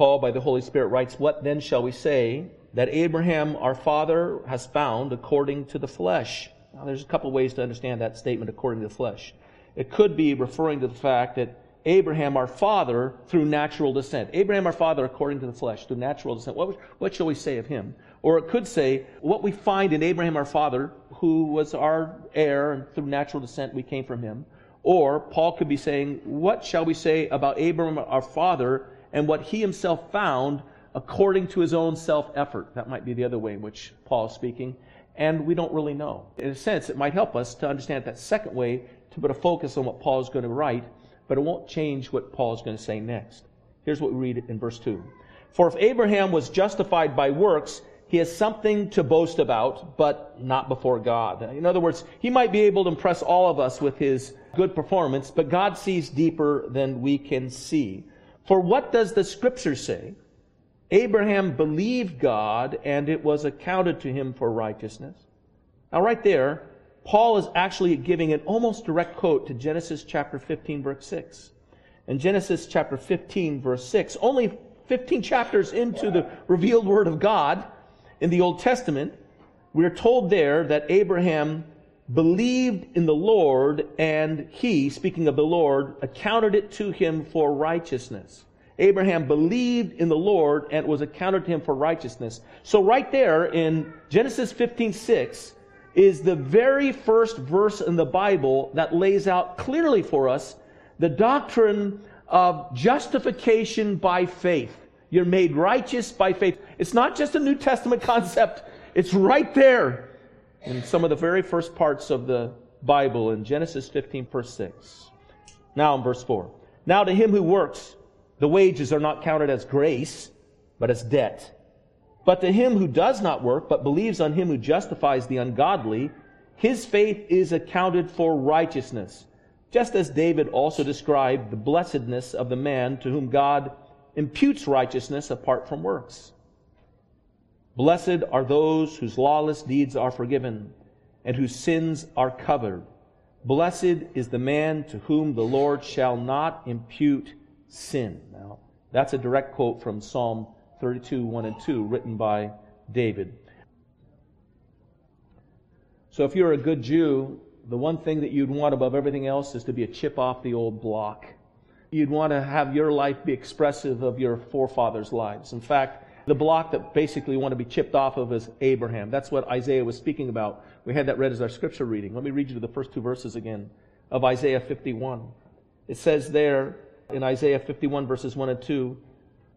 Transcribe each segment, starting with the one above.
Paul, by the Holy Spirit, writes, What then shall we say that Abraham, our father, has found according to the flesh? Now, there's a couple ways to understand that statement, according to the flesh. It could be referring to the fact that Abraham, our father, through natural descent. Abraham, our father, according to the flesh, through natural descent. What, what shall we say of him? Or it could say, what we find in Abraham, our father, who was our heir, and through natural descent we came from him. Or Paul could be saying, what shall we say about Abraham, our father, and what he himself found according to his own self effort? That might be the other way in which Paul is speaking. And we don't really know. In a sense, it might help us to understand that second way to put a focus on what Paul is going to write but it won't change what Paul is going to say next. Here's what we read in verse 2. For if Abraham was justified by works, he has something to boast about, but not before God. In other words, he might be able to impress all of us with his good performance, but God sees deeper than we can see. For what does the scripture say? Abraham believed God, and it was accounted to him for righteousness. Now, right there, Paul is actually giving an almost direct quote to Genesis chapter 15, verse 6. In Genesis chapter 15, verse 6, only 15 chapters into the revealed Word of God in the Old Testament, we are told there that Abraham believed in the Lord, and he, speaking of the Lord, accounted it to him for righteousness. Abraham believed in the Lord, and it was accounted to him for righteousness. So, right there in Genesis 15 6, is the very first verse in the Bible that lays out clearly for us the doctrine of justification by faith. You're made righteous by faith. It's not just a New Testament concept, it's right there in some of the very first parts of the Bible in Genesis 15, verse 6. Now in verse 4. Now to him who works, the wages are not counted as grace, but as debt. But to him who does not work, but believes on him who justifies the ungodly, his faith is accounted for righteousness. Just as David also described the blessedness of the man to whom God imputes righteousness apart from works. Blessed are those whose lawless deeds are forgiven and whose sins are covered. Blessed is the man to whom the Lord shall not impute sin. Now, that's a direct quote from Psalm 32, 1 and 2, written by David. So if you're a good Jew, the one thing that you'd want above everything else is to be a chip off the old block. You'd want to have your life be expressive of your forefathers' lives. In fact, the block that basically want to be chipped off of is Abraham. That's what Isaiah was speaking about. We had that read as our scripture reading. Let me read you the first two verses again of Isaiah 51. It says there in Isaiah 51 verses 1 and 2,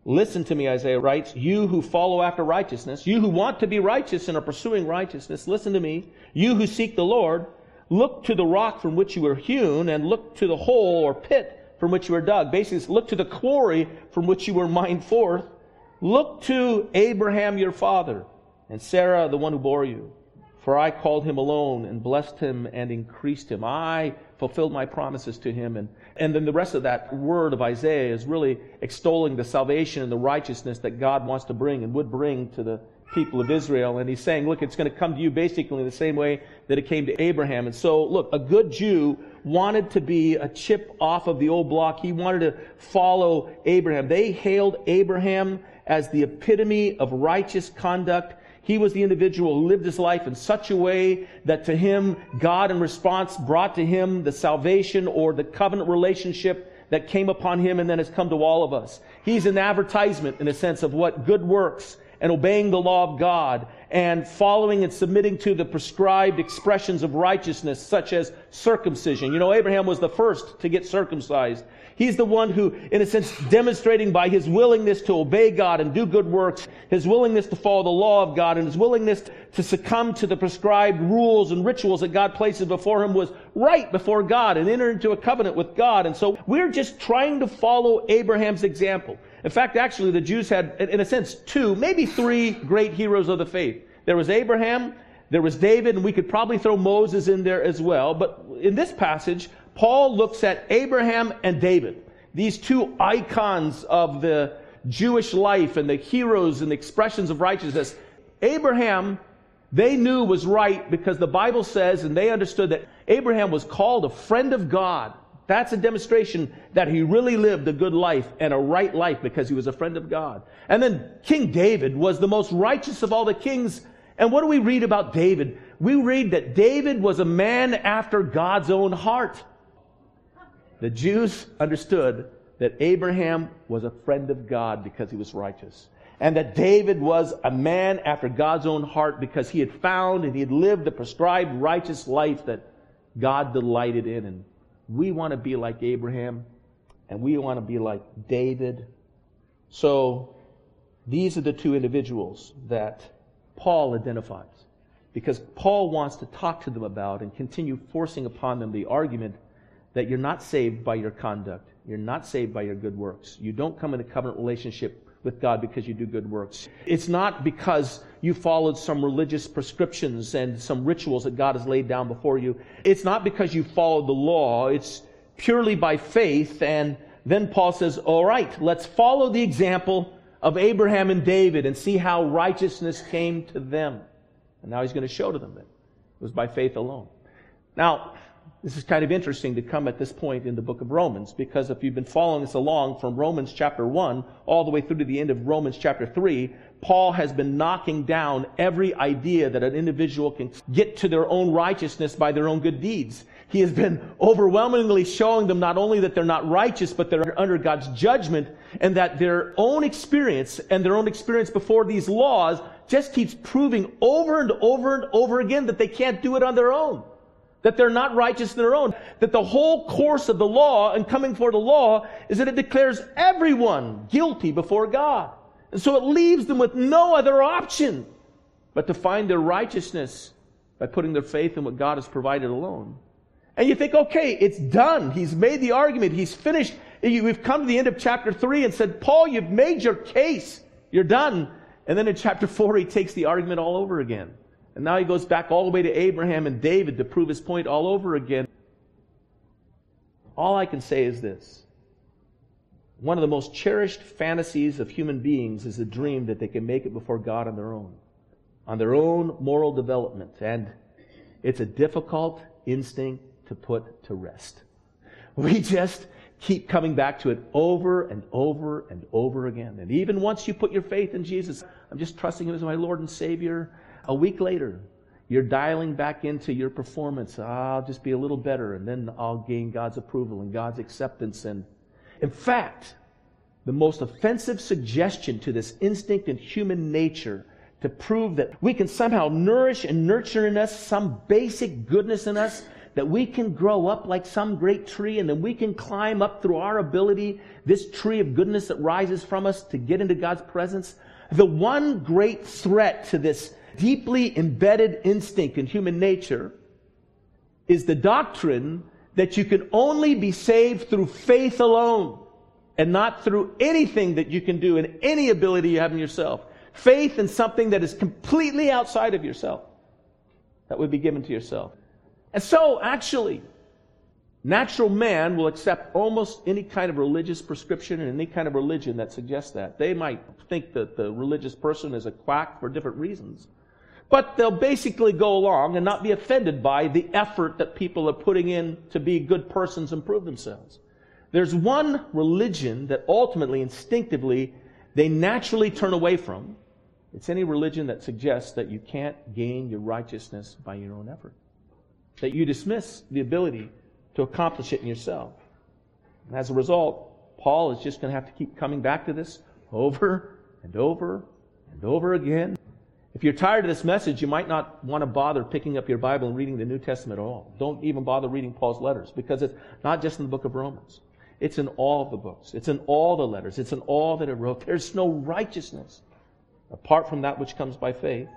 Listen to me, Isaiah writes, you who follow after righteousness, you who want to be righteous and are pursuing righteousness, listen to me. You who seek the Lord, look to the rock from which you were hewn and look to the hole or pit from which you were dug. Basically, look to the quarry from which you were mined forth. Look to Abraham your father and Sarah the one who bore you. For I called him alone and blessed him and increased him. I fulfilled my promises to him. And, and then the rest of that word of Isaiah is really extolling the salvation and the righteousness that God wants to bring and would bring to the people of Israel. And he's saying, look, it's going to come to you basically the same way that it came to Abraham. And so, look, a good Jew wanted to be a chip off of the old block. He wanted to follow Abraham. They hailed Abraham as the epitome of righteous conduct he was the individual who lived his life in such a way that to him, God in response brought to him the salvation or the covenant relationship that came upon him and then has come to all of us. He's an advertisement in a sense of what good works and obeying the law of God and following and submitting to the prescribed expressions of righteousness such as circumcision. You know, Abraham was the first to get circumcised. He's the one who, in a sense, demonstrating by his willingness to obey God and do good works, his willingness to follow the law of God, and his willingness to succumb to the prescribed rules and rituals that God places before him was right before God and enter into a covenant with God. And so we're just trying to follow Abraham's example. In fact, actually, the Jews had, in a sense, two, maybe three great heroes of the faith. There was Abraham, there was David, and we could probably throw Moses in there as well. But in this passage, Paul looks at Abraham and David, these two icons of the Jewish life and the heroes and the expressions of righteousness. Abraham, they knew was right because the Bible says, and they understood that Abraham was called a friend of God That's a demonstration that he really lived a good life and a right life because he was a friend of God. And then King David was the most righteous of all the kings. And what do we read about David? We read that David was a man after God's own heart. The Jews understood that Abraham was a friend of God because he was righteous. And that David was a man after God's own heart because he had found and he had lived the prescribed righteous life that God delighted in. And we want to be like Abraham and we want to be like David. So these are the two individuals that Paul identifies because Paul wants to talk to them about and continue forcing upon them the argument that you're not saved by your conduct. You're not saved by your good works. You don't come in a covenant relationship with God because you do good works. It's not because you followed some religious prescriptions and some rituals that God has laid down before you. It's not because you followed the law. It's purely by faith. And then Paul says, all right, let's follow the example of Abraham and David and see how righteousness came to them. And now he's going to show to them that it was by faith alone. Now, this is kind of interesting to come at this point in the book of Romans because if you've been following us along from Romans chapter 1 all the way through to the end of Romans chapter 3, Paul has been knocking down every idea that an individual can get to their own righteousness by their own good deeds. He has been overwhelmingly showing them not only that they're not righteous, but they're under God's judgment and that their own experience and their own experience before these laws just keeps proving over and over and over again that they can't do it on their own that they're not righteous in their own, that the whole course of the law and coming for the law is that it declares everyone guilty before God. And so it leaves them with no other option but to find their righteousness by putting their faith in what God has provided alone. And you think, okay, it's done. He's made the argument. He's finished. We've come to the end of chapter 3 and said, Paul, you've made your case. You're done. And then in chapter 4, he takes the argument all over again. And now he goes back all the way to Abraham and David to prove his point all over again. All I can say is this. One of the most cherished fantasies of human beings is the dream that they can make it before God on their own, on their own moral development. And it's a difficult instinct to put to rest. We just keep coming back to it over and over and over again. And even once you put your faith in Jesus, I'm just trusting Him as my Lord and Savior. A week later, you're dialing back into your performance. I'll just be a little better, and then I'll gain God's approval and God's acceptance. And in fact, the most offensive suggestion to this instinct in human nature to prove that we can somehow nourish and nurture in us some basic goodness in us, that we can grow up like some great tree, and then we can climb up through our ability this tree of goodness that rises from us to get into God's presence. The one great threat to this deeply embedded instinct in human nature is the doctrine that you can only be saved through faith alone and not through anything that you can do and any ability you have in yourself. Faith in something that is completely outside of yourself that would be given to yourself. And so, actually, natural man will accept almost any kind of religious prescription and any kind of religion that suggests that. They might think that the religious person is a quack for different reasons. But they'll basically go along and not be offended by the effort that people are putting in to be good persons and prove themselves. There's one religion that ultimately, instinctively, they naturally turn away from. It's any religion that suggests that you can't gain your righteousness by your own effort. That you dismiss the ability to accomplish it in yourself. And as a result, Paul is just going to have to keep coming back to this over and over and over again if you're tired of this message, you might not want to bother picking up your Bible and reading the New Testament at all. Don't even bother reading Paul's letters because it's not just in the book of Romans. It's in all the books. It's in all the letters. It's in all that it wrote. There's no righteousness apart from that which comes by faith.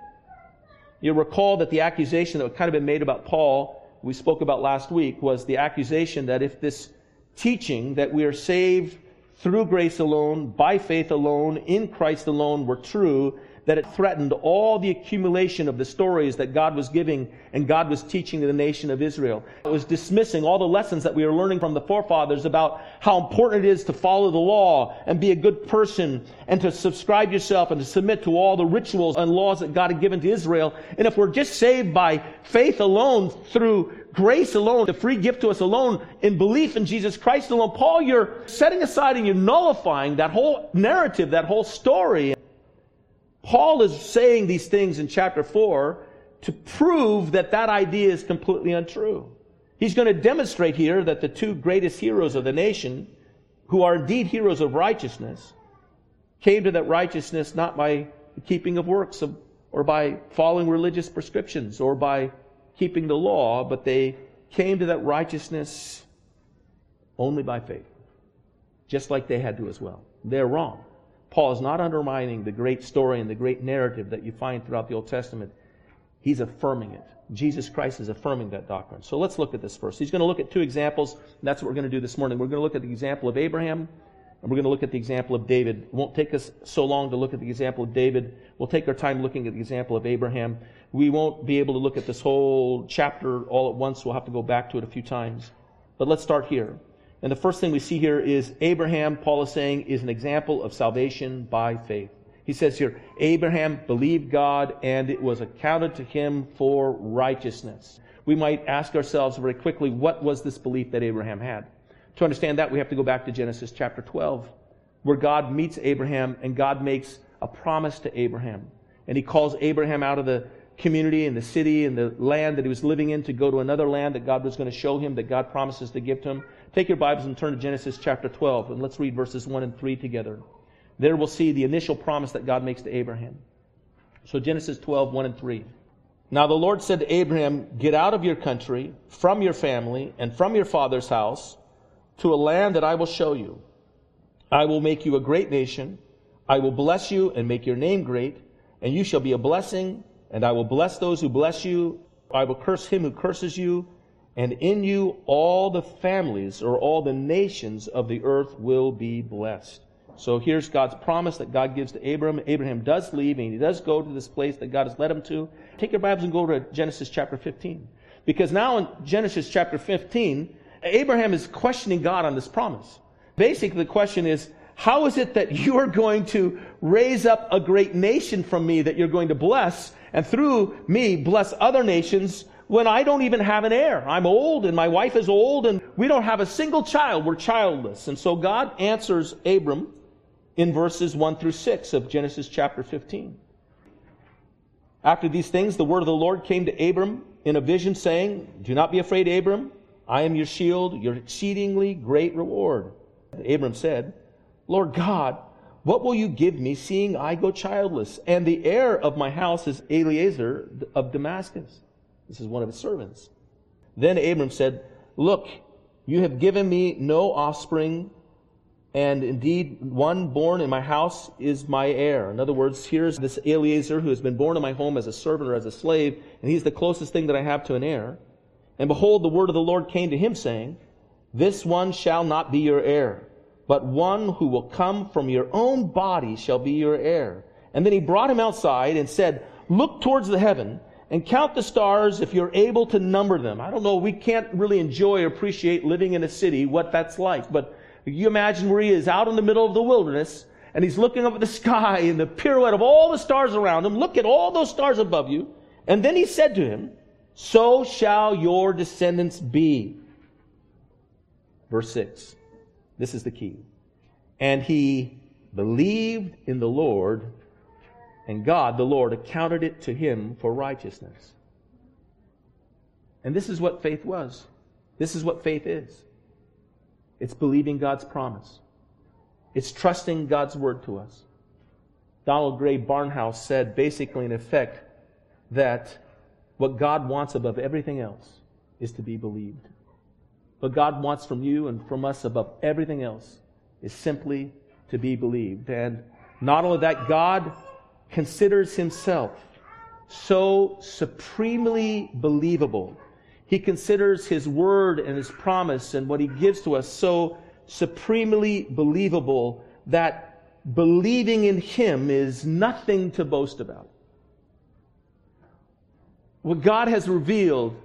You'll recall that the accusation that had kind of been made about Paul, we spoke about last week, was the accusation that if this teaching that we are saved through grace alone, by faith alone, in Christ alone were true, that it threatened all the accumulation of the stories that God was giving and God was teaching to the nation of Israel. It was dismissing all the lessons that we are learning from the forefathers about how important it is to follow the law and be a good person and to subscribe yourself and to submit to all the rituals and laws that God had given to Israel. And if we're just saved by faith alone through grace alone, the free gift to us alone, in belief in Jesus Christ alone. Paul, you're setting aside and you're nullifying that whole narrative, that whole story. Paul is saying these things in chapter 4 to prove that that idea is completely untrue. He's going to demonstrate here that the two greatest heroes of the nation, who are indeed heroes of righteousness, came to that righteousness not by the keeping of works of, or by following religious prescriptions or by keeping the law, but they came to that righteousness only by faith, just like they had to as well. They're wrong. Paul is not undermining the great story and the great narrative that you find throughout the Old Testament. He's affirming it. Jesus Christ is affirming that doctrine. So let's look at this first. He's going to look at two examples. that's what we're going to do this morning. We're going to look at the example of Abraham and we're going to look at the example of David. It won't take us so long to look at the example of David. We'll take our time looking at the example of Abraham. We won't be able to look at this whole chapter all at once. We'll have to go back to it a few times. But let's start here. And the first thing we see here is Abraham, Paul is saying, is an example of salvation by faith. He says here, Abraham believed God and it was accounted to him for righteousness. We might ask ourselves very quickly, what was this belief that Abraham had? To understand that, we have to go back to Genesis chapter 12, where God meets Abraham and God makes a promise to Abraham. And he calls Abraham out of the community and the city and the land that he was living in to go to another land that God was going to show him, that God promises to give to him. Take your Bibles and turn to Genesis chapter 12, and let's read verses 1 and 3 together. There we'll see the initial promise that God makes to Abraham. So Genesis 12, 1 and 3. Now the Lord said to Abraham, Get out of your country, from your family, and from your father's house to a land that I will show you. I will make you a great nation. I will bless you and make your name great, and you shall be a blessing, and I will bless those who bless you. I will curse him who curses you, and in you all the families or all the nations of the earth will be blessed. So here's God's promise that God gives to Abraham. Abraham does leave and he does go to this place that God has led him to. Take your Bibles and go to Genesis chapter 15. Because now in Genesis chapter 15, Abraham is questioning God on this promise. Basically, the question is, how is it that you're going to raise up a great nation from me that you're going to bless, and through me bless other nations when I don't even have an heir? I'm old, and my wife is old, and we don't have a single child. We're childless. And so God answers Abram in verses 1 through 6 of Genesis chapter 15. After these things, the word of the Lord came to Abram in a vision, saying, Do not be afraid, Abram. I am your shield, your exceedingly great reward. Abram said, Lord God, what will you give me, seeing I go childless? And the heir of my house is Eliezer of Damascus. This is one of his servants. Then Abram said, Look, you have given me no offspring, and indeed one born in my house is my heir. In other words, here's this Eliezer who has been born in my home as a servant or as a slave, and he's the closest thing that I have to an heir. And behold, the word of the Lord came to him, saying, This one shall not be your heir, but one who will come from your own body shall be your heir. And then he brought him outside and said, Look towards the heaven and count the stars if you're able to number them. I don't know, we can't really enjoy or appreciate living in a city, what that's like, but you imagine where he is out in the middle of the wilderness and he's looking up at the sky and the pirouette of all the stars around him. Look at all those stars above you. And then he said to him, so shall your descendants be. Verse 6. This is the key. And he believed in the Lord, and God, the Lord, accounted it to him for righteousness. And this is what faith was. This is what faith is. It's believing God's promise. It's trusting God's word to us. Donald Grey Barnhouse said basically in effect that what God wants above everything else is to be believed. What God wants from you and from us above everything else is simply to be believed. And not only that, God considers himself so supremely believable. He considers his word and his promise and what he gives to us so supremely believable that believing in him is nothing to boast about what God has revealed,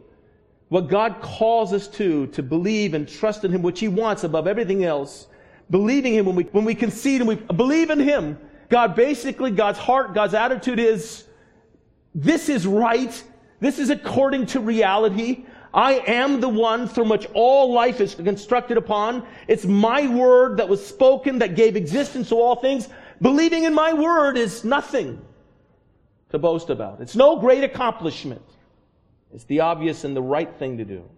what God calls us to, to believe and trust in Him, which He wants above everything else. Believing Him when we, when we concede and we believe in Him, God basically, God's heart, God's attitude is, this is right. This is according to reality. I am the one from which all life is constructed upon. It's my word that was spoken that gave existence to all things. Believing in my word is nothing to boast about. It's no great accomplishment. It's the obvious and the right thing to do.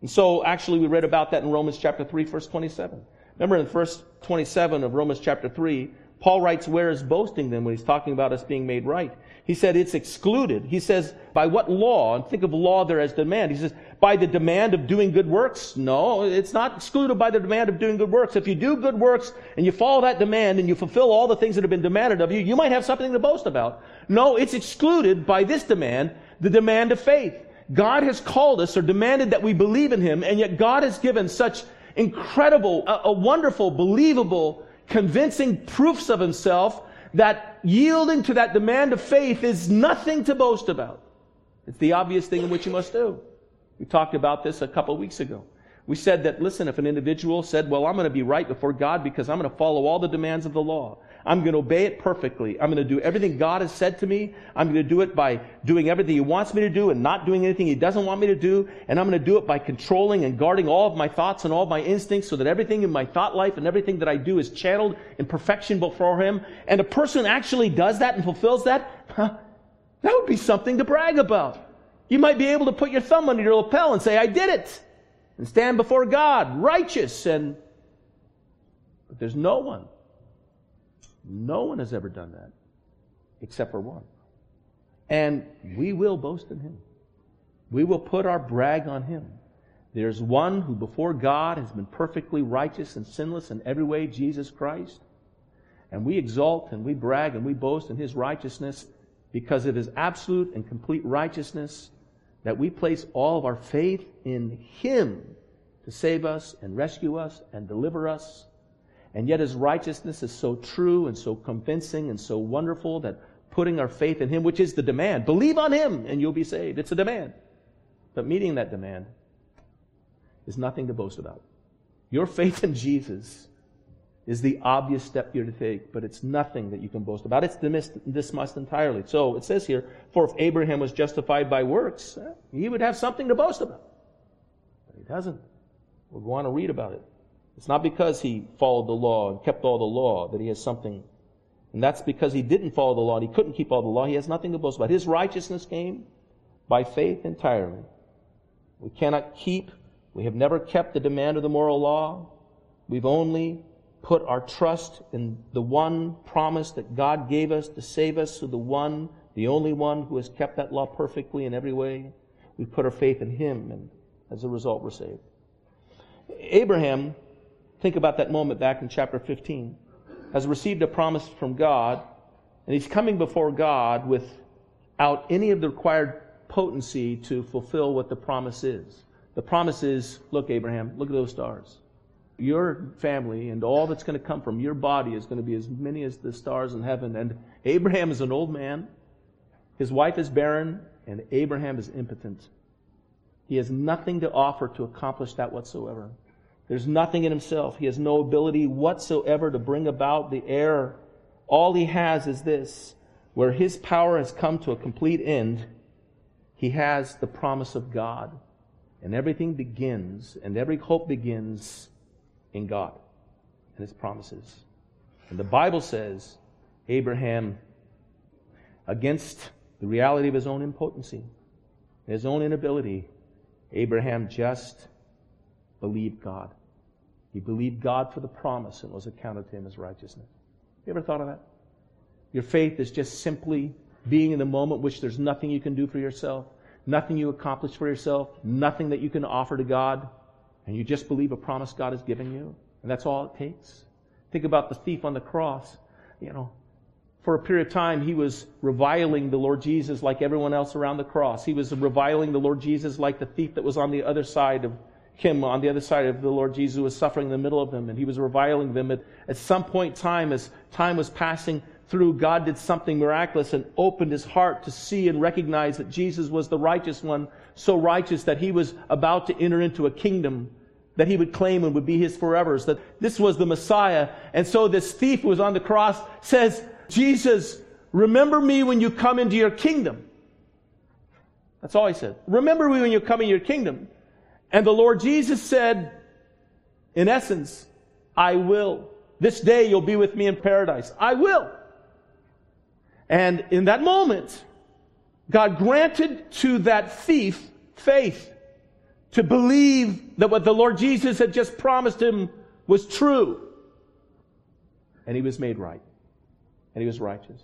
And so, actually, we read about that in Romans chapter 3, verse 27. Remember in verse 27 of Romans chapter 3, Paul writes, Where is boasting then when he's talking about us being made right? He said it's excluded. He says, By what law? And think of law there as demand. He says, By the demand of doing good works? No, it's not excluded by the demand of doing good works. If you do good works and you follow that demand and you fulfill all the things that have been demanded of you, you might have something to boast about. No, it's excluded by this demand, the demand of faith. God has called us or demanded that we believe in Him, and yet God has given such incredible, a, a wonderful, believable, convincing proofs of himself that yielding to that demand of faith is nothing to boast about. It's the obvious thing in which you must do. We talked about this a couple of weeks ago. We said that, listen, if an individual said, well, I'm going to be right before God because I'm going to follow all the demands of the law. I'm going to obey it perfectly. I'm going to do everything God has said to me. I'm going to do it by doing everything He wants me to do and not doing anything He doesn't want me to do. And I'm going to do it by controlling and guarding all of my thoughts and all of my instincts so that everything in my thought life and everything that I do is channeled in perfection before Him. And a person actually does that and fulfills that, huh, that would be something to brag about. You might be able to put your thumb under your lapel and say, I did it. And stand before God, righteous and, but there's no one no one has ever done that except for one. And we will boast in him. We will put our brag on him. There's one who before God has been perfectly righteous and sinless in every way, Jesus Christ. And we exalt and we brag and we boast in his righteousness because of his absolute and complete righteousness that we place all of our faith in him to save us and rescue us and deliver us and yet his righteousness is so true and so convincing and so wonderful that putting our faith in him, which is the demand, believe on him and you'll be saved. It's a demand. But meeting that demand is nothing to boast about. Your faith in Jesus is the obvious step you're to take, but it's nothing that you can boast about. It's dismissed entirely. So it says here, for if Abraham was justified by works, eh, he would have something to boast about. But he doesn't. We'll go on to read about it. It's not because he followed the law and kept all the law that he has something. And that's because he didn't follow the law and he couldn't keep all the law. He has nothing to boast about. His righteousness came by faith entirely. We cannot keep, we have never kept the demand of the moral law. We've only put our trust in the one promise that God gave us to save us, so the one, the only one who has kept that law perfectly in every way. We put our faith in him, and as a result, we're saved. Abraham Think about that moment back in chapter 15. Has received a promise from God, and he's coming before God without any of the required potency to fulfill what the promise is. The promise is look, Abraham, look at those stars. Your family and all that's going to come from your body is going to be as many as the stars in heaven. And Abraham is an old man, his wife is barren, and Abraham is impotent. He has nothing to offer to accomplish that whatsoever. There's nothing in himself. He has no ability whatsoever to bring about the heir. All he has is this where his power has come to a complete end, he has the promise of God. And everything begins, and every hope begins in God and his promises. And the Bible says Abraham, against the reality of his own impotency, his own inability, Abraham just believed God. He believed God for the promise and was accounted to him as righteousness. You ever thought of that? Your faith is just simply being in the moment which there's nothing you can do for yourself, nothing you accomplish for yourself, nothing that you can offer to God, and you just believe a promise God has given you, and that's all it takes. Think about the thief on the cross. You know, for a period of time, he was reviling the Lord Jesus like everyone else around the cross. He was reviling the Lord Jesus like the thief that was on the other side of him on the other side of the Lord Jesus was suffering in the middle of them and he was reviling them. At, at some point in time, as time was passing through, God did something miraculous and opened his heart to see and recognize that Jesus was the righteous one, so righteous that he was about to enter into a kingdom that he would claim and would be his forever, that this was the Messiah. And so this thief who was on the cross says, Jesus, remember me when you come into your kingdom. That's all he said. Remember me when you come in your kingdom. And the Lord Jesus said, in essence, I will. This day you'll be with me in paradise. I will. And in that moment, God granted to that thief faith to believe that what the Lord Jesus had just promised him was true. And he was made right. And he was righteous.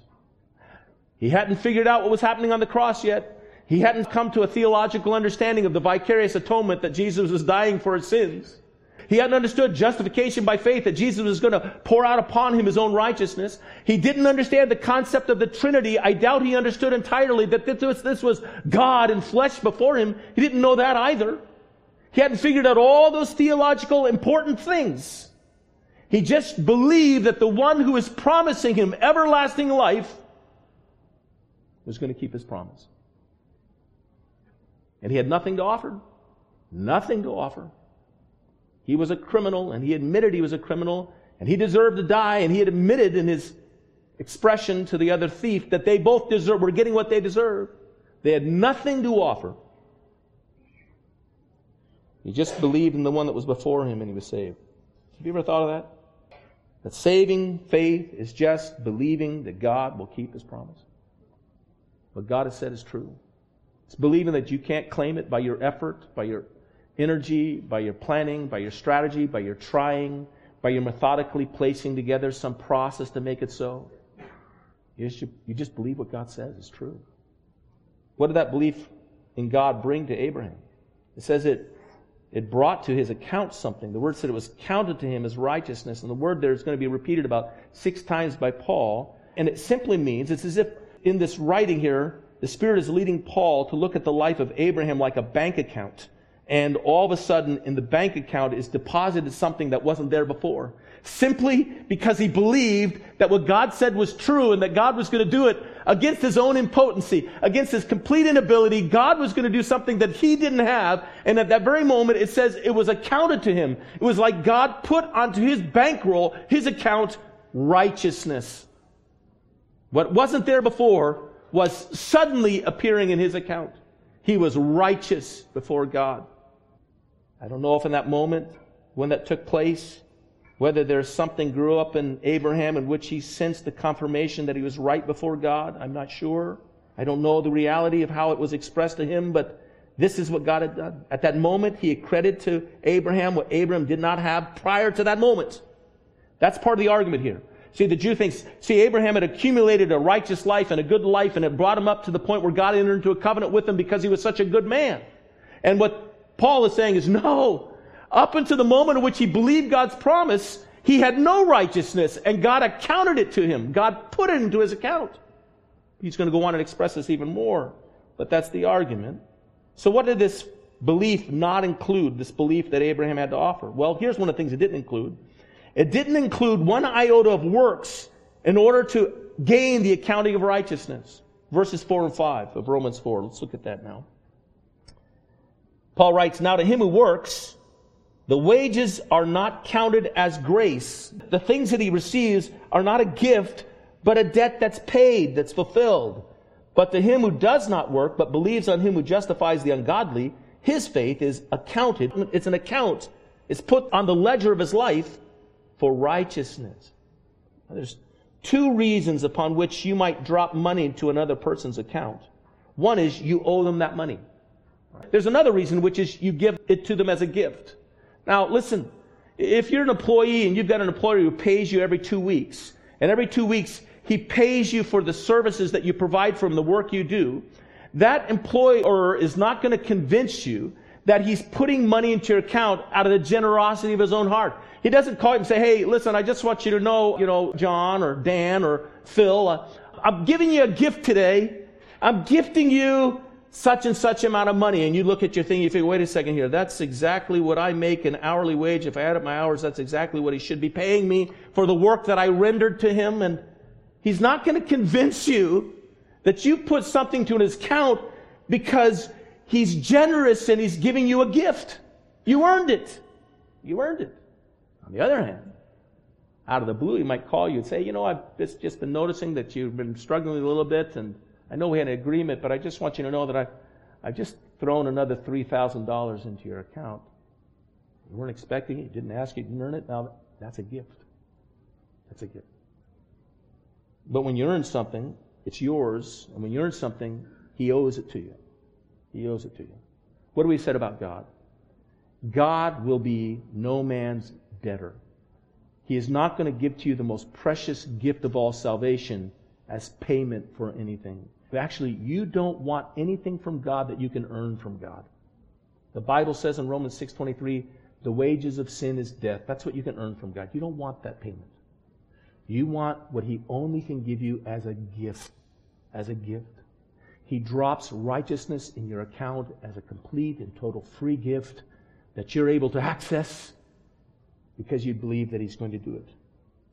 He hadn't figured out what was happening on the cross yet. He hadn't come to a theological understanding of the vicarious atonement that Jesus was dying for his sins. He hadn't understood justification by faith, that Jesus was going to pour out upon him his own righteousness. He didn't understand the concept of the Trinity. I doubt he understood entirely that this was, this was God in flesh before him. He didn't know that either. He hadn't figured out all those theological important things. He just believed that the one who was promising him everlasting life was going to keep his promise. And he had nothing to offer. Nothing to offer. He was a criminal, and he admitted he was a criminal, and he deserved to die, and he had admitted in his expression to the other thief that they both deserve, were getting what they deserved. They had nothing to offer. He just believed in the one that was before him, and he was saved. Have you ever thought of that? That saving faith is just believing that God will keep his promise. What God has said is true. It's believing that you can't claim it by your effort, by your energy, by your planning, by your strategy, by your trying, by your methodically placing together some process to make it so. You just, believe what God says is true. What did that belief in God bring to Abraham? It says it, it brought to his account something. The word said it was counted to him as righteousness. And the word there is going to be repeated about six times by Paul. And it simply means, it's as if in this writing here, the Spirit is leading Paul to look at the life of Abraham like a bank account and all of a sudden in the bank account is deposited something that wasn't there before. Simply because he believed that what God said was true and that God was going to do it against his own impotency, against his complete inability. God was going to do something that he didn't have. And at that very moment, it says it was accounted to him. It was like God put onto his bankroll, his account, righteousness. What wasn't there before was suddenly appearing in his account. He was righteous before God. I don't know if in that moment when that took place, whether there's something grew up in Abraham in which he sensed the confirmation that he was right before God. I'm not sure. I don't know the reality of how it was expressed to him, but this is what God had done. At that moment, he accredited to Abraham what Abraham did not have prior to that moment. That's part of the argument here. See, the Jew thinks, see, Abraham had accumulated a righteous life and a good life, and it brought him up to the point where God entered into a covenant with him because he was such a good man. And what Paul is saying is no. Up until the moment in which he believed God's promise, he had no righteousness and God accounted it to him. God put it into his account. He's going to go on and express this even more, but that's the argument. So what did this belief not include, this belief that Abraham had to offer? Well, here's one of the things it didn't include. It didn't include one iota of works in order to gain the accounting of righteousness. Verses 4 and 5 of Romans 4. Let's look at that now. Paul writes, Now to him who works, the wages are not counted as grace. The things that he receives are not a gift, but a debt that's paid, that's fulfilled. But to him who does not work, but believes on him who justifies the ungodly, his faith is accounted. It's an account. It's put on the ledger of his life for righteousness. There's two reasons upon which you might drop money to another person's account. One is you owe them that money. There's another reason, which is you give it to them as a gift. Now, listen, if you're an employee and you've got an employer who pays you every two weeks, and every two weeks he pays you for the services that you provide for him, the work you do, that employer is not going to convince you that he's putting money into your account out of the generosity of his own heart. He doesn't call you and say, hey, listen, I just want you to know, you know, John or Dan or Phil, uh, I'm giving you a gift today. I'm gifting you such and such amount of money, and you look at your thing, you think, wait a second here, that's exactly what I make an hourly wage. If I add up my hours, that's exactly what he should be paying me for the work that I rendered to him. And he's not going to convince you that you put something to his account because he's generous and he's giving you a gift. You earned it. You earned it. On the other hand, out of the blue, he might call you and say, you know, I've just been noticing that you've been struggling a little bit and I know we had an agreement, but I just want you to know that I, I've just thrown another $3,000 into your account. You weren't expecting it, you didn't ask it, you, didn't earn it. Now, that's a gift. That's a gift. But when you earn something, it's yours. And when you earn something, He owes it to you. He owes it to you. What do we said about God? God will be no man's debtor. He is not going to give to you the most precious gift of all salvation as payment for anything. Actually, you don't want anything from God that you can earn from God. The Bible says in Romans 6:23, the wages of sin is death. That's what you can earn from God. You don't want that payment. You want what he only can give you as a gift, as a gift. He drops righteousness in your account as a complete and total free gift that you're able to access because you believe that he's going to do it.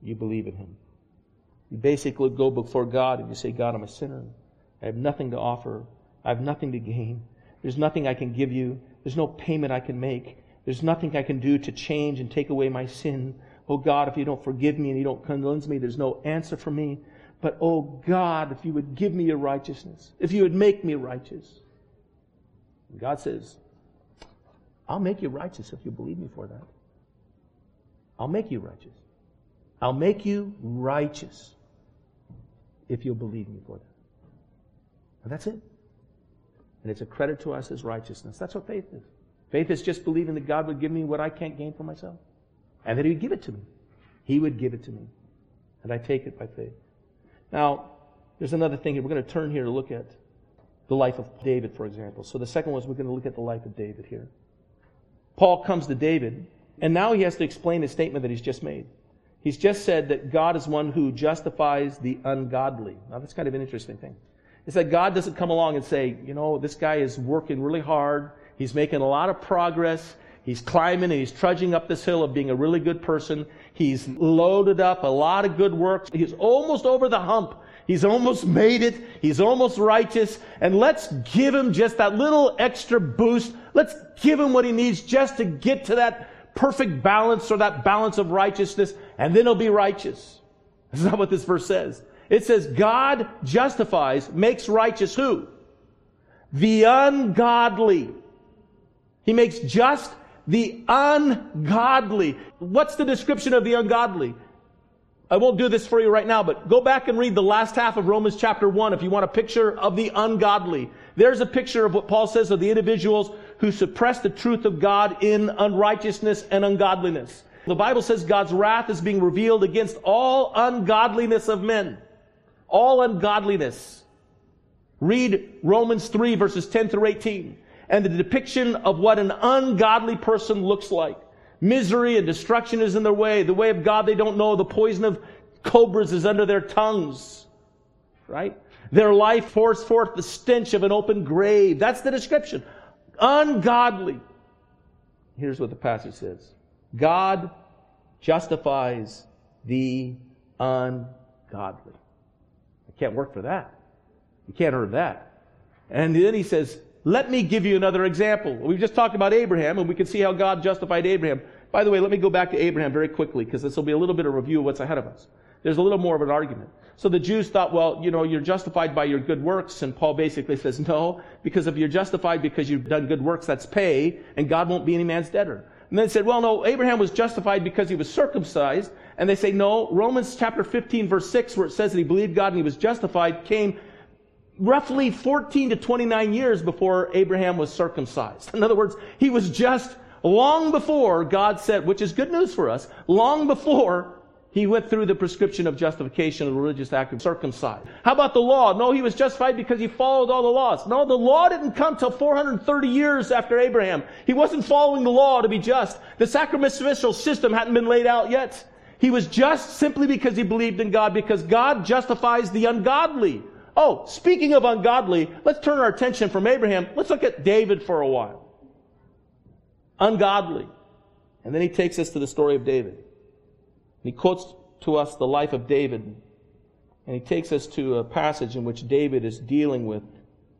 You believe in him. You basically go before God and you say, God, I'm a sinner. I have nothing to offer. I have nothing to gain. There's nothing I can give you. There's no payment I can make. There's nothing I can do to change and take away my sin. Oh God, if you don't forgive me and you don't cleanse me, there's no answer for me. But oh God, if you would give me your righteousness, if you would make me righteous. God says, I'll make you righteous if you believe me for that. I'll make you righteous. I'll make you righteous if you'll believe me for that. And that's it. And it's a credit to us as righteousness. That's what faith is. Faith is just believing that God would give me what I can't gain for myself. And that He would give it to me. He would give it to me. And I take it by faith. Now, there's another thing. here. We're going to turn here to look at the life of David, for example. So the second one is we're going to look at the life of David here. Paul comes to David, and now he has to explain the statement that he's just made. He's just said that God is one who justifies the ungodly. Now, that's kind of an interesting thing. It's that God doesn't come along and say, you know, this guy is working really hard. He's making a lot of progress. He's climbing and he's trudging up this hill of being a really good person. He's loaded up a lot of good works. He's almost over the hump. He's almost made it. He's almost righteous. And let's give him just that little extra boost. Let's give him what he needs just to get to that perfect balance or that balance of righteousness. And then he'll be righteous. That's not what this verse says. It says God justifies, makes righteous who? The ungodly. He makes just the ungodly. What's the description of the ungodly? I won't do this for you right now, but go back and read the last half of Romans chapter 1 if you want a picture of the ungodly. There's a picture of what Paul says of the individuals who suppress the truth of God in unrighteousness and ungodliness. The Bible says God's wrath is being revealed against all ungodliness of men. All ungodliness. Read Romans 3 verses 10 through 18 and the depiction of what an ungodly person looks like. Misery and destruction is in their way. The way of God they don't know. The poison of cobras is under their tongues. Right? Their life pours forth the stench of an open grave. That's the description. Ungodly. Here's what the passage says. God justifies the ungodly. I can't work for that. You can't earn that. And then he says, let me give you another example. We've just talked about Abraham, and we can see how God justified Abraham. By the way, let me go back to Abraham very quickly, because this will be a little bit of a review of what's ahead of us. There's a little more of an argument. So the Jews thought, well, you know, you're justified by your good works, and Paul basically says, no, because if you're justified because you've done good works, that's pay, and God won't be any man's debtor. And then said, well, no, Abraham was justified because he was circumcised. And they say, no, Romans chapter 15, verse 6, where it says that he believed God and he was justified, came roughly 14 to 29 years before Abraham was circumcised. In other words, he was just long before God said, which is good news for us, long before he went through the prescription of justification, the religious act of circumcised. How about the law? No, he was justified because he followed all the laws. No, the law didn't come till 430 years after Abraham. He wasn't following the law to be just. The sacrificial system hadn't been laid out yet. He was just simply because he believed in God, because God justifies the ungodly. Oh, speaking of ungodly, let's turn our attention from Abraham. Let's look at David for a while. Ungodly. And then he takes us to the story of David. He quotes to us the life of David. And he takes us to a passage in which David is dealing with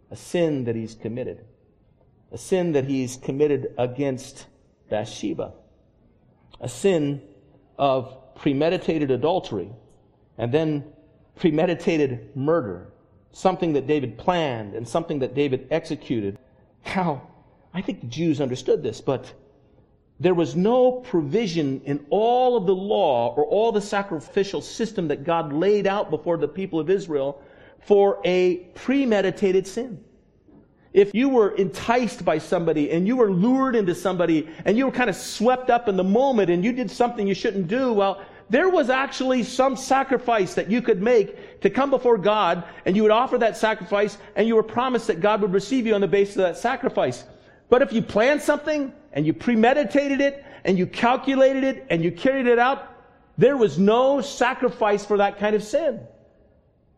a sin that he's committed. A sin that he's committed against Bathsheba. A sin of premeditated adultery and then premeditated murder something that David planned and something that David executed. How? I think the Jews understood this, but there was no provision in all of the law or all the sacrificial system that God laid out before the people of Israel for a premeditated sin. If you were enticed by somebody and you were lured into somebody and you were kind of swept up in the moment and you did something you shouldn't do, well, there was actually some sacrifice that you could make to come before God and you would offer that sacrifice and you were promised that God would receive you on the basis of that sacrifice. But if you planned something and you premeditated it and you calculated it and you carried it out, there was no sacrifice for that kind of sin.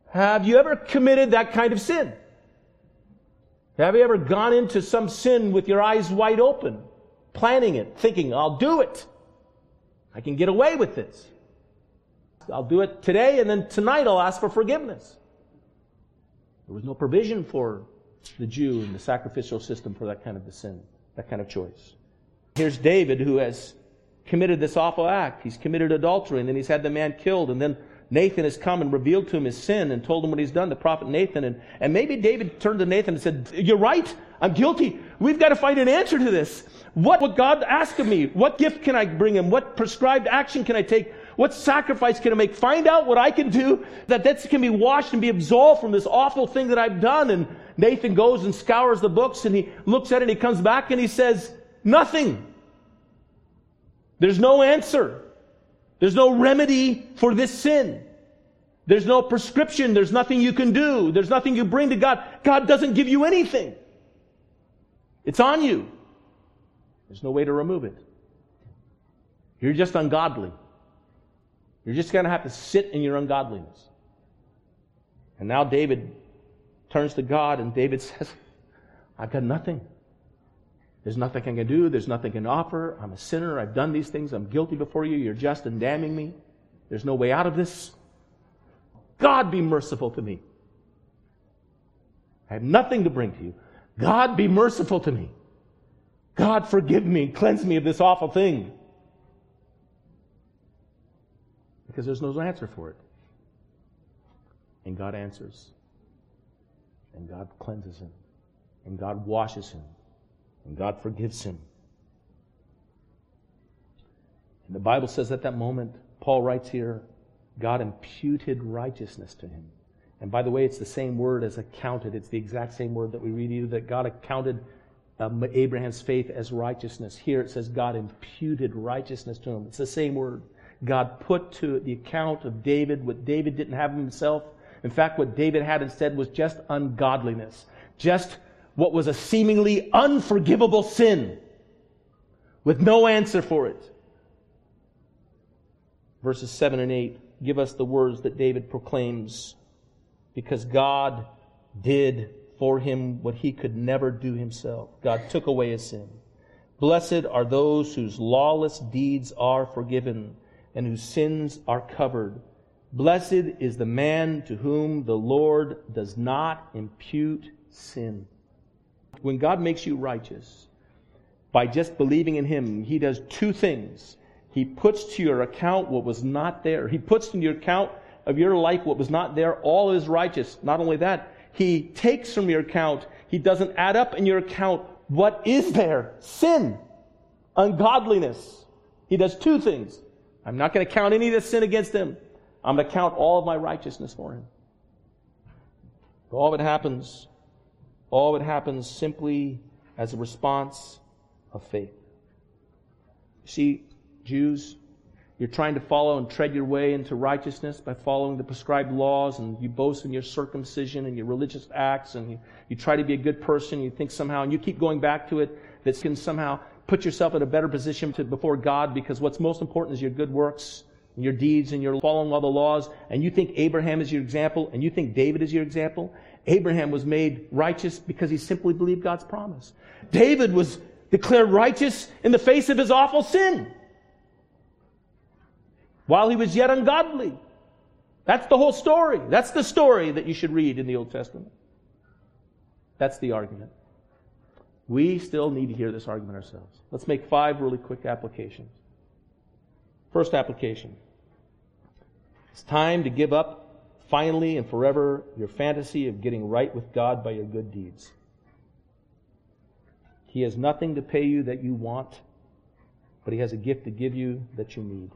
Have you ever committed that kind of sin? Have you ever gone into some sin with your eyes wide open, planning it, thinking, I'll do it. I can get away with this. I'll do it today and then tonight I'll ask for forgiveness. There was no provision for the Jew in the sacrificial system for that kind of sin, that kind of choice. Here's David who has committed this awful act. He's committed adultery and then he's had the man killed and then Nathan has come and revealed to him his sin and told him what he's done, the prophet Nathan. And, and maybe David turned to Nathan and said, You're right. I'm guilty. We've got to find an answer to this. What would God ask of me? What gift can I bring him? What prescribed action can I take? What sacrifice can I make? Find out what I can do that that can be washed and be absolved from this awful thing that I've done. And Nathan goes and scours the books and he looks at it and he comes back and he says, Nothing. There's no answer. There's no remedy for this sin. There's no prescription. There's nothing you can do. There's nothing you bring to God. God doesn't give you anything. It's on you. There's no way to remove it. You're just ungodly. You're just going to have to sit in your ungodliness. And now David turns to God and David says, I've got nothing. There's nothing I can do. There's nothing I can offer. I'm a sinner. I've done these things. I'm guilty before you. You're just and damning me. There's no way out of this. God be merciful to me. I have nothing to bring to you. God be merciful to me. God forgive me. And cleanse me of this awful thing. Because there's no answer for it. And God answers. And God cleanses him. And God washes him. And God forgives him. And the Bible says at that moment, Paul writes here, God imputed righteousness to him. And by the way, it's the same word as accounted. It's the exact same word that we read here that God accounted um, Abraham's faith as righteousness. Here it says God imputed righteousness to him. It's the same word. God put to the account of David what David didn't have himself. In fact, what David had instead was just ungodliness, just what was a seemingly unforgivable sin with no answer for it. Verses 7 and 8 give us the words that David proclaims because God did for him what he could never do himself. God took away his sin. Blessed are those whose lawless deeds are forgiven and whose sins are covered. Blessed is the man to whom the Lord does not impute sin. When God makes you righteous, by just believing in Him, He does two things. He puts to your account what was not there. He puts in your account of your life what was not there. All is righteous. Not only that, He takes from your account, He doesn't add up in your account what is there? Sin, ungodliness. He does two things. I'm not going to count any of the sin against Him. I'm going to count all of my righteousness for Him. All of it happens all of it happens simply as a response of faith. See, Jews, you're trying to follow and tread your way into righteousness by following the prescribed laws, and you boast in your circumcision and your religious acts, and you, you try to be a good person. You think somehow, and you keep going back to it, that can somehow put yourself in a better position to, before God because what's most important is your good works and your deeds and you're following all the laws, and you think Abraham is your example, and you think David is your example, Abraham was made righteous because he simply believed God's promise. David was declared righteous in the face of his awful sin while he was yet ungodly. That's the whole story. That's the story that you should read in the Old Testament. That's the argument. We still need to hear this argument ourselves. Let's make five really quick applications. First application. It's time to give up finally and forever your fantasy of getting right with God by your good deeds. He has nothing to pay you that you want, but He has a gift to give you that you need.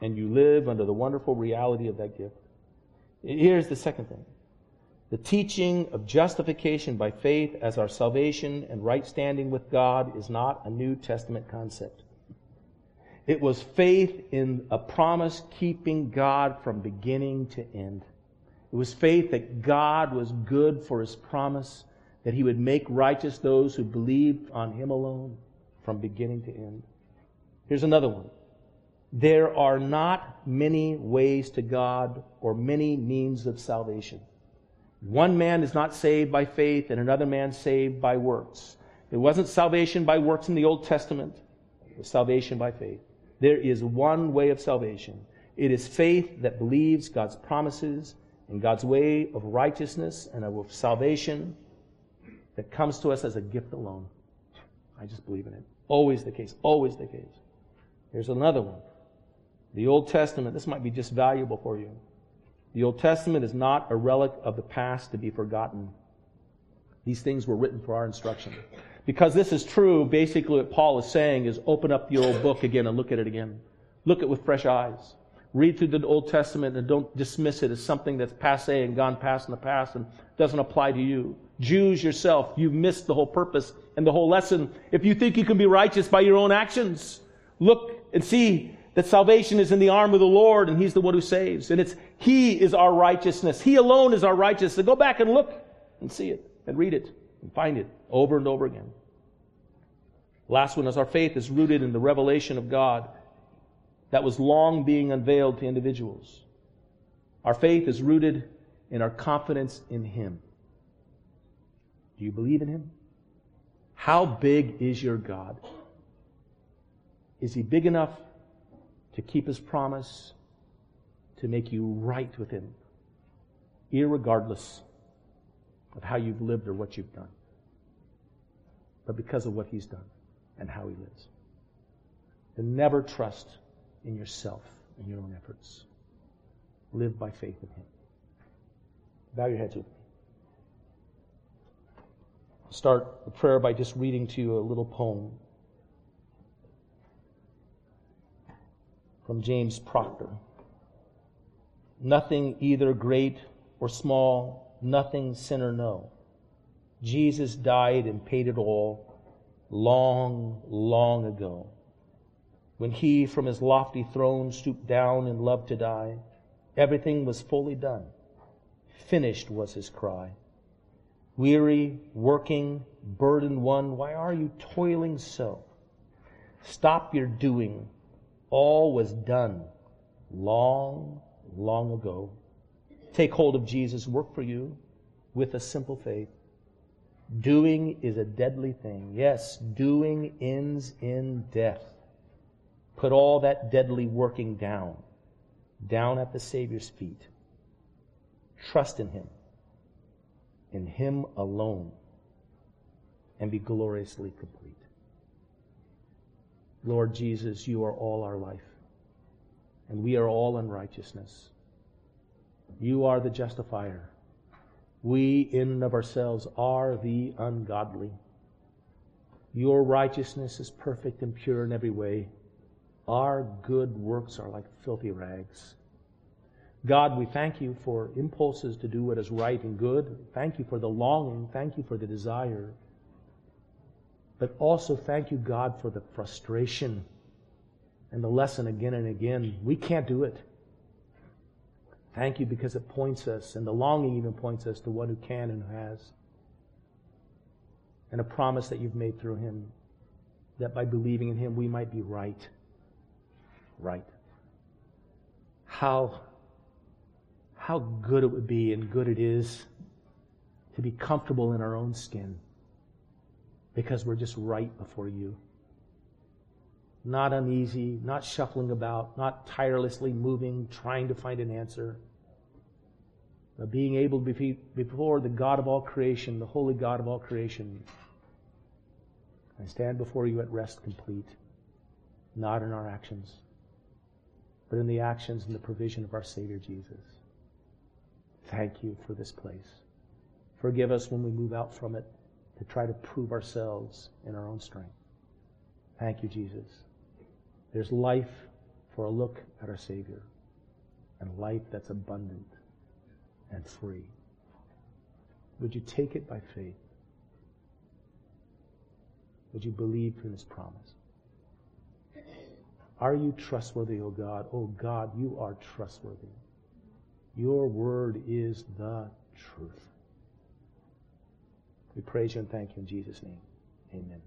And you live under the wonderful reality of that gift. Here's the second thing the teaching of justification by faith as our salvation and right standing with God is not a New Testament concept. It was faith in a promise keeping God from beginning to end. It was faith that God was good for his promise, that he would make righteous those who believed on him alone from beginning to end. Here's another one. There are not many ways to God or many means of salvation. One man is not saved by faith and another man saved by works. It wasn't salvation by works in the Old Testament. It was salvation by faith. There is one way of salvation. It is faith that believes God's promises and God's way of righteousness and of salvation that comes to us as a gift alone. I just believe in it. Always the case. Always the case. Here's another one. The Old Testament, this might be just valuable for you. The Old Testament is not a relic of the past to be forgotten. These things were written for our instruction. Because this is true, basically what Paul is saying is open up the old book again and look at it again. Look at it with fresh eyes. Read through the Old Testament and don't dismiss it as something that's passe and gone past in the past and doesn't apply to you. Jews yourself, you've missed the whole purpose and the whole lesson. If you think you can be righteous by your own actions, look and see that salvation is in the arm of the Lord and He's the one who saves. And it's He is our righteousness. He alone is our righteousness. So go back and look and see it and read it and find it over and over again. Last one is our faith is rooted in the revelation of God that was long being unveiled to individuals. Our faith is rooted in our confidence in Him. Do you believe in Him? How big is your God? Is He big enough to keep His promise to make you right with Him, irregardless of how you've lived or what you've done, but because of what He's done and how He lives. And never trust in yourself and your own efforts. Live by faith in Him. Bow your heads with me. Start the prayer by just reading to you a little poem from James Proctor. Nothing either great or small nothing sinner no. Jesus died and paid it all long, long ago. When he from his lofty throne stooped down and loved to die, everything was fully done. Finished was his cry. Weary, working, burdened one, why are you toiling so? Stop your doing. All was done long, long ago. Take hold of Jesus' work for you with a simple faith. Doing is a deadly thing. Yes, doing ends in death. Put all that deadly working down, down at the Savior's feet. Trust in Him, in Him alone, and be gloriously complete. Lord Jesus, you are all our life, and we are all unrighteousness. You are the justifier. We, in and of ourselves, are the ungodly. Your righteousness is perfect and pure in every way. Our good works are like filthy rags. God, we thank you for impulses to do what is right and good. Thank you for the longing. Thank you for the desire. But also thank you, God, for the frustration and the lesson again and again. We can't do it. Thank you because it points us, and the longing even points us to one who can and who has. And a promise that you've made through him that by believing in him we might be right. Right. How, how good it would be and good it is to be comfortable in our own skin because we're just right before you. Not uneasy, not shuffling about, not tirelessly moving, trying to find an answer. But being able to be before the God of all creation, the holy God of all creation, I stand before you at rest complete, not in our actions, but in the actions and the provision of our Savior Jesus. Thank you for this place. Forgive us when we move out from it to try to prove ourselves in our own strength. Thank you, Jesus. There's life for a look at our Savior, and life that's abundant and free. Would you take it by faith? Would you believe in His promise? Are you trustworthy, O God? O God, you are trustworthy. Your word is the truth. We praise you and thank you in Jesus' name. Amen.